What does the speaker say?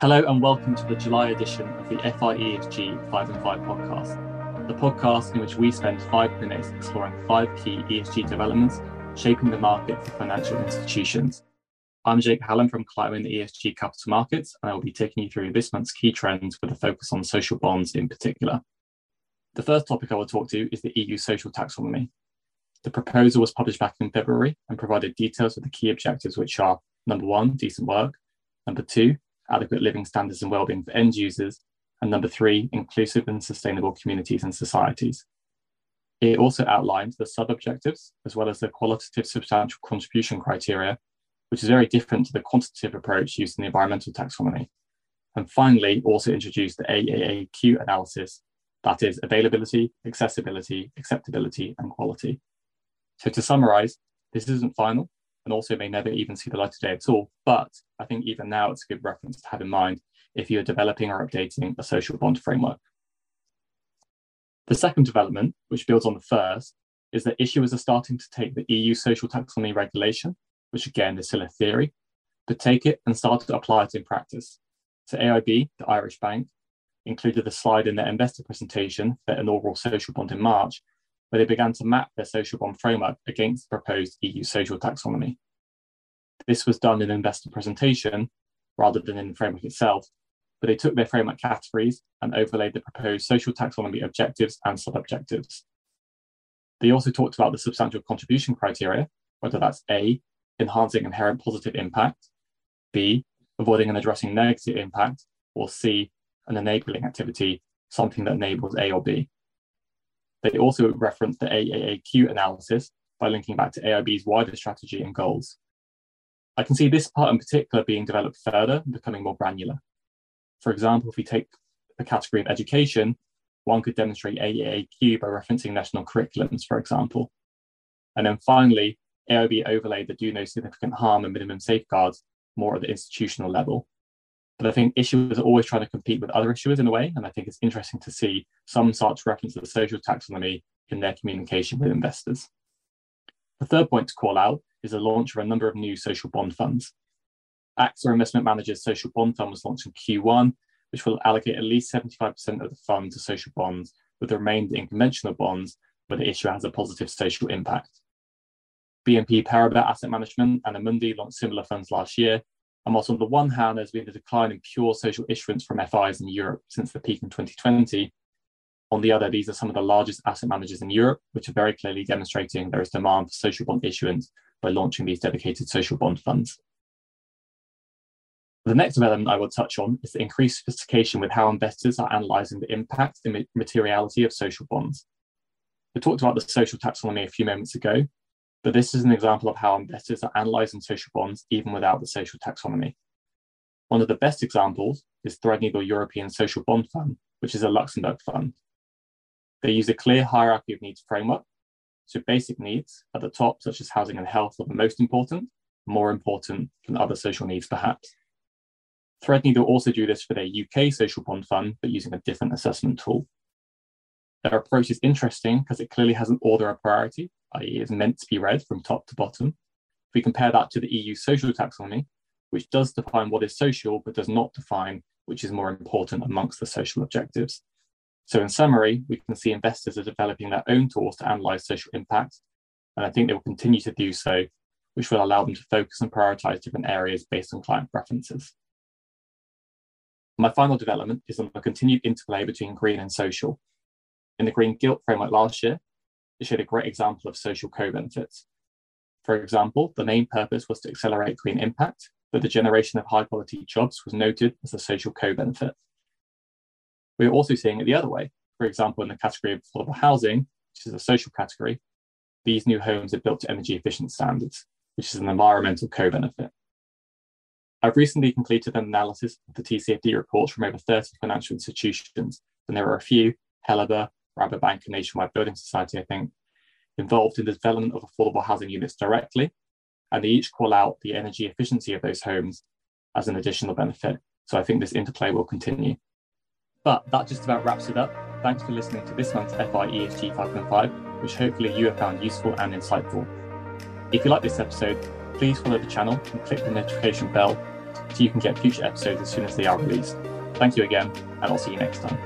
Hello and welcome to the July edition of the FIESG 5 and 5 podcast, the podcast in which we spend five minutes exploring five key ESG developments shaping the market for financial institutions. I'm Jake Hallam from Climbing ESG Capital Markets, and I will be taking you through this month's key trends with a focus on social bonds in particular. The first topic I will talk to is the EU social taxonomy. The proposal was published back in February and provided details of the key objectives, which are number one, decent work, number two, adequate living standards and well-being for end users, and number three, inclusive and sustainable communities and societies. It also outlines the sub-objectives as well as the qualitative substantial contribution criteria, which is very different to the quantitative approach used in the environmental taxonomy. And finally, also introduced the AAAQ analysis, that is availability, accessibility, acceptability, and quality. So to summarize, this isn't final, and also may never even see the light of day at all. But I think even now it's a good reference to have in mind if you're developing or updating a social bond framework. The second development, which builds on the first, is that issuers are starting to take the EU social taxonomy regulation, which again is still a theory, but take it and start to apply it in practice. So AIB, the Irish bank, included a slide in their investor presentation, their inaugural social bond in March, where they began to map their social bond framework against the proposed EU social taxonomy. This was done in an investor presentation rather than in the framework itself, but they took their framework categories and overlaid the proposed social taxonomy objectives and sub-objectives. They also talked about the substantial contribution criteria, whether that's A, enhancing inherent positive impact, B, avoiding and addressing negative impact, or C, an enabling activity, something that enables A or B. They also reference the AAAQ analysis by linking back to AIB's wider strategy and goals. I can see this part in particular being developed further becoming more granular. For example, if we take the category of education, one could demonstrate AAAQ by referencing national curriculums, for example. And then finally, AIB overlaid the do no significant harm and minimum safeguards more at the institutional level. But I think issuers are always trying to compete with other issuers in a way. And I think it's interesting to see some start to reference the social taxonomy in their communication with investors. The third point to call out is the launch of a number of new social bond funds. AXA Investment Managers Social Bond Fund was launched in Q1, which will allocate at least 75% of the fund to social bonds, with the remainder in conventional bonds where the issuer has a positive social impact. BNP Paribas Asset Management and Amundi launched similar funds last year, and whilst on the one hand, there's been a decline in pure social issuance from FIs in Europe since the peak in 2020, on the other, these are some of the largest asset managers in Europe, which are very clearly demonstrating there is demand for social bond issuance by launching these dedicated social bond funds. The next development I will touch on is the increased sophistication with how investors are analysing the impact and materiality of social bonds. We talked about the social taxonomy a few moments ago, but this is an example of how investors are analysing social bonds even without the social taxonomy. One of the best examples is Threadneedle European Social Bond Fund, which is a Luxembourg fund. They use a clear hierarchy of needs framework. So basic needs at the top, such as housing and health, are the most important, more important than other social needs perhaps. Threadneedle also do this for their UK social bond fund, but using a different assessment tool. Their approach is interesting because it clearly has an order of priority, i.e., is meant to be read from top to bottom. If we compare that to the EU social taxonomy, which does define what is social, but does not define which is more important amongst the social objectives. So, in summary, we can see investors are developing their own tools to analyze social impact, and I think they will continue to do so, which will allow them to focus and prioritize different areas based on client preferences. My final development is on the continued interplay between green and social. In the Green Gilt framework last year, it showed a great example of social co-benefits. For example, the main purpose was to accelerate green impact, but the generation of high quality jobs was noted as a social co-benefit. We're also seeing it the other way. For example, in the category of affordable housing, which is a social category, these new homes are built to energy efficient standards, which is an environmental co-benefit. I've recently completed an analysis of the TCFD reports from over 30 financial institutions, and there are a few, Helaba, Rabobank, and Nationwide Building Society, I think, involved in the development of affordable housing units directly, and they each call out the energy efficiency of those homes as an additional benefit. So I think this interplay will continue. But that just about wraps it up. Thanks for listening to this month's FI ESG 5.5, which hopefully you have found useful and insightful. If you like this episode, please follow the channel and click the notification bell so you can get future episodes as soon as they are released. Thank you again, and I'll see you next time.